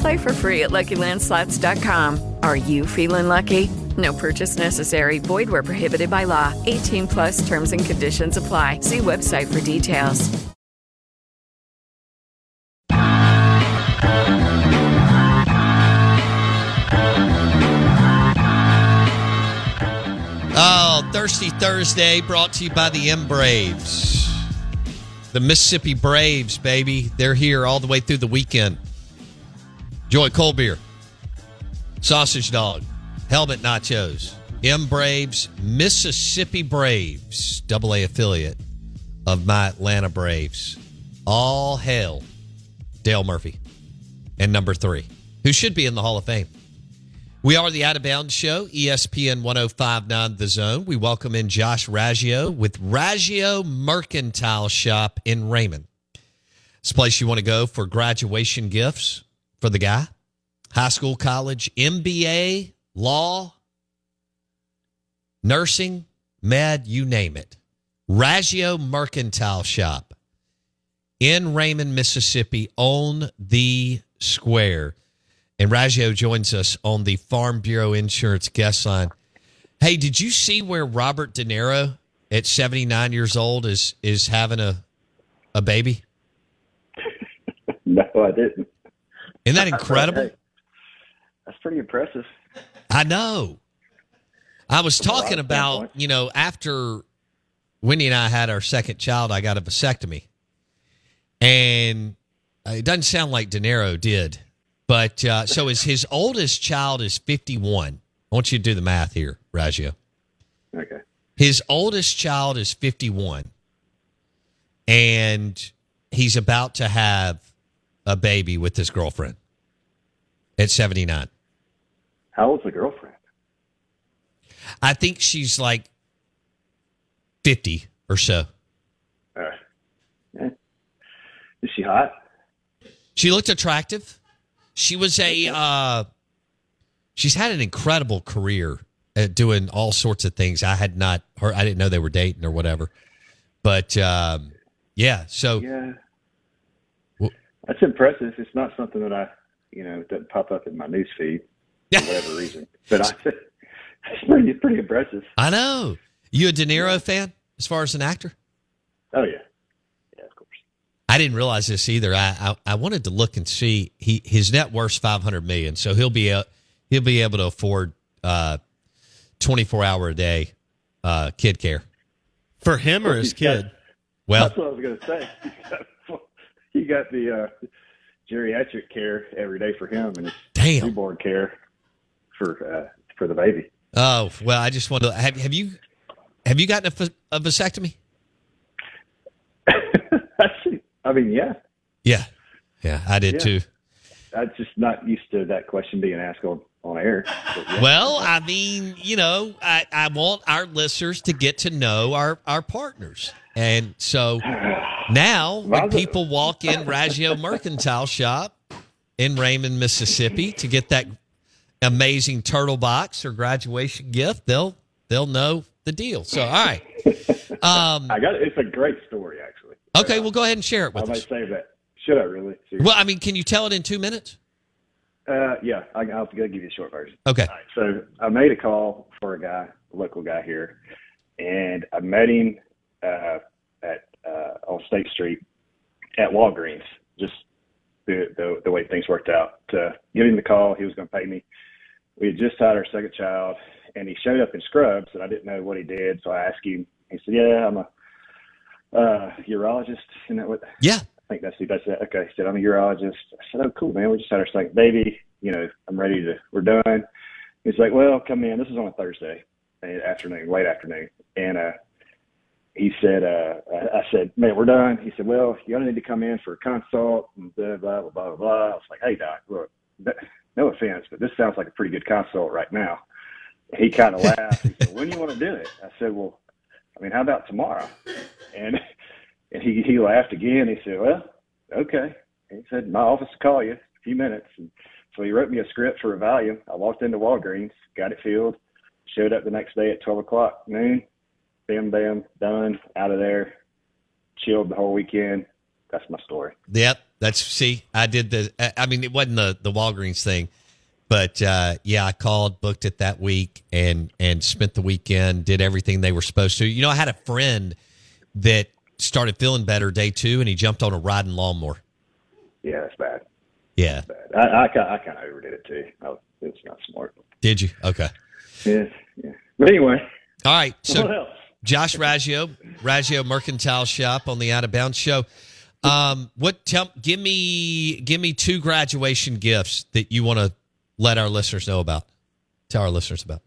Play for free at LuckyLandSlots.com. Are you feeling lucky? No purchase necessary. Void where prohibited by law. 18 plus terms and conditions apply. See website for details. Oh, Thirsty Thursday brought to you by the M Braves. The Mississippi Braves, baby. They're here all the way through the weekend. Joy cold beer, sausage dog, helmet nachos. M Braves, Mississippi Braves, double A affiliate of my Atlanta Braves. All hail Dale Murphy. And number three, who should be in the Hall of Fame. We are the Out of Bounds Show, ESPN 1059 The Zone. We welcome in Josh Raggio with Raggio Mercantile Shop in Raymond. It's a place you want to go for graduation gifts for the guy. High school, college, MBA, law, nursing, med, you name it. Raggio Mercantile Shop in Raymond, Mississippi, on the square. And Raggio joins us on the Farm Bureau Insurance guest line. Hey, did you see where Robert De Niro at 79 years old is is having a a baby? No, I didn't. Isn't that incredible? That's pretty impressive. I know. I was From a lot talking about, you know, after Wendy and I had our second child, I got a vasectomy. And uh, it doesn't sound like De Niro did. But uh, so is his oldest child is 51. I want you to do the math here, Raggio. Okay. His oldest child is 51. And he's about to have a baby with his girlfriend at 79. How old's the girlfriend? I think she's like 50 or so. Uh, eh. Is she hot? She looked attractive. She was a uh she's had an incredible career at doing all sorts of things. I had not her I didn't know they were dating or whatever. But um yeah, so Yeah. That's impressive. It's not something that I, you know, doesn't pop up in my news feed for whatever reason. But I, it's pretty, pretty impressive. I know. You a De Niro fan as far as an actor? Oh yeah. Yeah, of course. I didn't realize this either. I, I I wanted to look and see he his net worth's five hundred million, so he'll be a, he'll be able to afford uh twenty four hour a day uh kid care for him or his kid. Well, That's what I was going to say. You got the uh, geriatric care every day for him, and Damn. newborn care for uh, for the baby. oh well, I just want to have have you have you gotten a, a vasectomy? I mean, yeah, Yeah, yeah, I did Yeah. too. I'm just not used to that question being asked on on air. Yeah. Well, I mean, you know, I, I want our listeners to get to know our, our partners. And so now when people walk in Raggio Mercantile Shop in Raymond, Mississippi to get that amazing Turtlebox or graduation gift, they'll they'll know the deal. So all right. Um, I got it. It's a great story, actually. Okay, well, go ahead and share it with I with might us. say that. Should I really? Seriously? Well, I mean, can you tell it in two minutes? Uh, yeah, I, I'll give you a short version. Okay. Right, so I made a call for a guy, a local guy here, and I met him uh, uh, on State Street at Walgreens. Just the, the the way things worked out. To give him the call, he was going to pay me. We had just had our second child, and he showed up in scrubs, and I didn't know what he did. So I asked him. He said, "Yeah, I'm a uh, urologist." Isn't that what? Yeah. I think that's the best. Okay. He said, I'm a urologist. I said, oh, cool, man. We just had our second baby. You know, I'm ready to, we're done. He's like, well, come in. This is on a Thursday uh, afternoon, late afternoon. And, uh, he said, uh, I I said, man, we're done. He said, well, you only need to come in for a consult and blah, blah, blah, blah, blah. I was like, hey, doc, look, that, no offense, but this sounds like a pretty good consult right now. He kind of laughed. He said, when do you want to do it? I said, well, I mean, how about tomorrow? And, and he, he laughed again. He said, well, okay. He said, my office will call you in a few minutes. And so he wrote me a script for a Valium. I walked into Walgreens, got it filled, showed up the next day at 12 o'clock noon. Bam, bam, done, out of there, chilled the whole weekend. That's my story. Yep. That's see, I did the. I- mean, it wasn't the the Walgreens thing, but uh, yeah, I called, booked it that week, and and spent the weekend, did everything they were supposed to. You know, I had a friend that started feeling better day two, and he jumped on a riding lawnmower. Yeah, that's bad. Yeah. Bad. I, I, I kind of overdid it too. I, was- it's not smart. Did you? Okay. Yeah, yeah. But anyway, All right. what So else? Josh Raggio, Raggio Mercantile Shop on the Out of Bounds Show. Um, what? Tell, give me, give me two graduation gifts that you want to let our listeners know about. Tell our listeners about.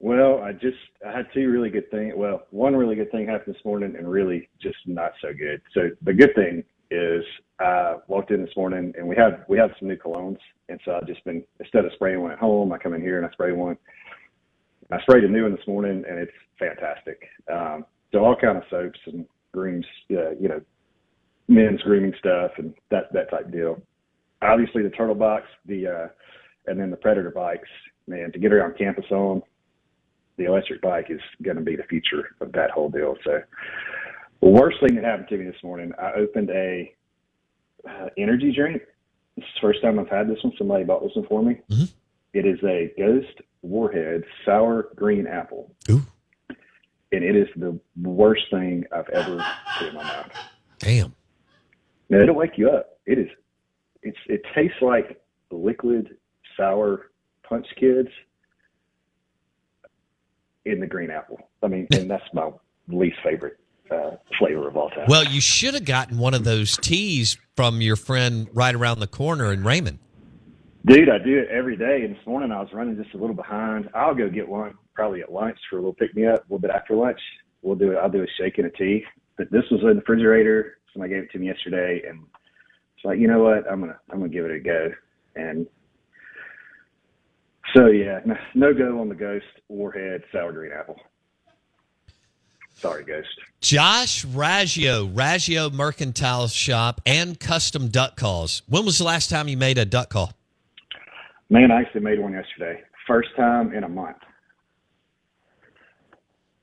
Well, I just I had two really good things. Well, one really good thing happened this morning, and really just not so good. So the good thing is I walked in this morning, and we have we have some new colognes, and so I've just been instead of spraying one at home, I come in here and I spray one. I sprayed a new one this morning, and it's fantastic. Um, so all kind of soaps and grooms, uh, you know, men's grooming stuff and that that type deal. Obviously, the Turtlebox, the uh, and then the predator bikes. Man, to get around campus on, the electric bike is going to be the future of that whole deal. So, the worst thing that happened to me this morning, I opened a uh, energy drink. This is the first time I've had this one. Somebody bought this one for me. It is a Ghost Warhead sour green apple. Ooh. And it is the worst thing I've ever put in my mouth. Damn. Now, it'll wake you up. It is. It's. It tastes like liquid sour punch kids in the green apple. I mean, and that's my least favorite uh, flavor of all time. Well, you should have gotten one of those teas from your friend right around the corner in Raymond. Dude, I do it every day. And this morning I was running just a little behind. I'll go get one probably at lunch for a little pick me up. A little bit after lunch, we'll do it. I'll do a shake and a tea. But this was in the refrigerator. Somebody gave it to me yesterday, and it's like, you know what? I'm gonna I'm gonna give it a go. And so yeah, no, no go on the Ghost Warhead Sour Green Apple. Sorry, Ghost. Josh Raggio, Raggio Mercantile Shop and Custom Duck Calls. When was the last time you made a duck call? Man, I actually made one yesterday. First time in a month.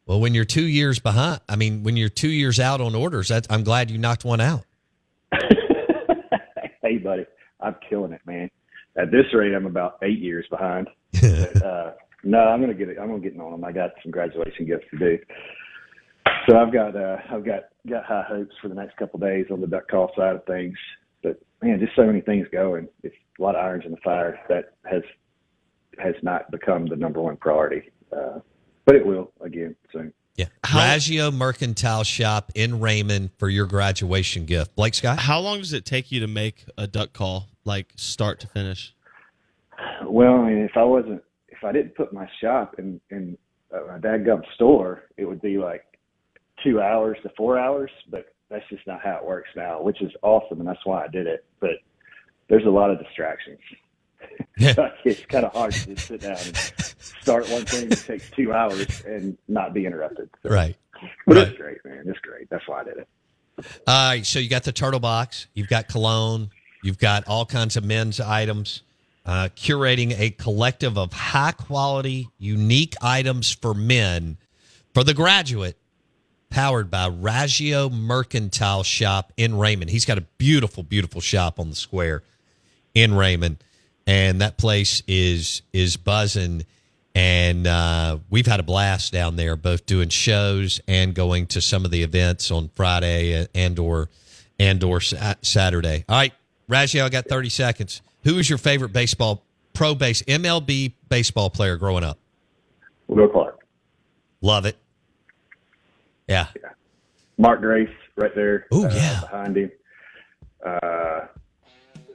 Well, when you're two years behind, I mean, when you're two years out on orders, that, I'm glad you knocked one out. hey, buddy, I'm killing it, man. At this rate, I'm about eight years behind. But, uh, no, I'm gonna get it. I'm gonna get on them. I got some graduation gifts to do. So I've got uh, I've got got high hopes for the next couple of days on the duck call side of things. But man, just so many things going. It's a lot of irons in the fire that has has not become the number one priority. Uh, but it will again soon. Yeah. Raggio Mercantile Shop in Raymond for your graduation gift. Blake Scott? How long does it take you to make a duck call, like start to finish? Well, I mean, if I wasn't, if I didn't put my shop in in uh, a dadgum store, it would be like two hours to four hours. But that's just not how it works now, which is awesome, and that's why I did it. But there's a lot of distractions. it's kind of hard to just sit down and start one thing that takes two hours and not be interrupted. So, Right. But it's great, man. It's great. That's why I did it. All right. So you got the Turtlebox, you've got cologne, you've got all kinds of men's items, uh, curating a collective of high quality, unique items for men for the graduate powered by Raggio Mercantile Shop in Raymond. He's got a beautiful, beautiful shop on the square in Raymond, and that place is is buzzing. And uh, we've had a blast down there, both doing shows and going to some of the events on Friday and or and or Sa- Saturday. All right, Raggio, I got thirty seconds. Who was your favorite baseball pro base MLB baseball player growing up? Will Clark. Love it. Yeah. Mark Grace right there. Oh uh, yeah. behind him. Uh,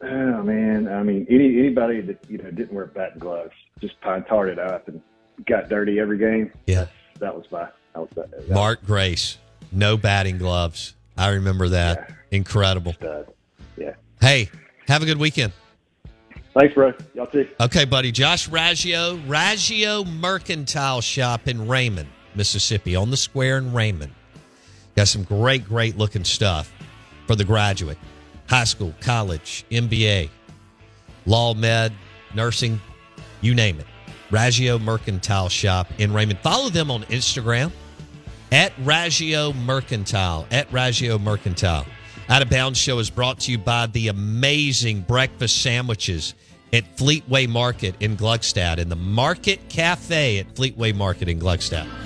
oh man, I mean, any anybody that you know didn't wear batting gloves, just pine tarted up and got dirty every game. Yeah. That was my. That was that Mark Grace, no batting gloves. I remember that. Incredible. Stud. Yeah. Hey, have a good weekend. Thanks, bro. Y'all too. Okay, buddy. Josh Raggio, Raggio Mercantile Shop in Raymond, Mississippi, on the square in Raymond. Got some great, great looking stuff for the graduate, high school, college, MBA, law, med, nursing, you name it. Raggio Mercantile Shop in Raymond. Follow them on Instagram at Raggio Mercantile. At Raggio Mercantile. Out of Bounds Show is brought to you by the amazing breakfast sandwiches at Fleetway Market in Gluckstadt and the Market Cafe at Fleetway Market in Gluckstadt.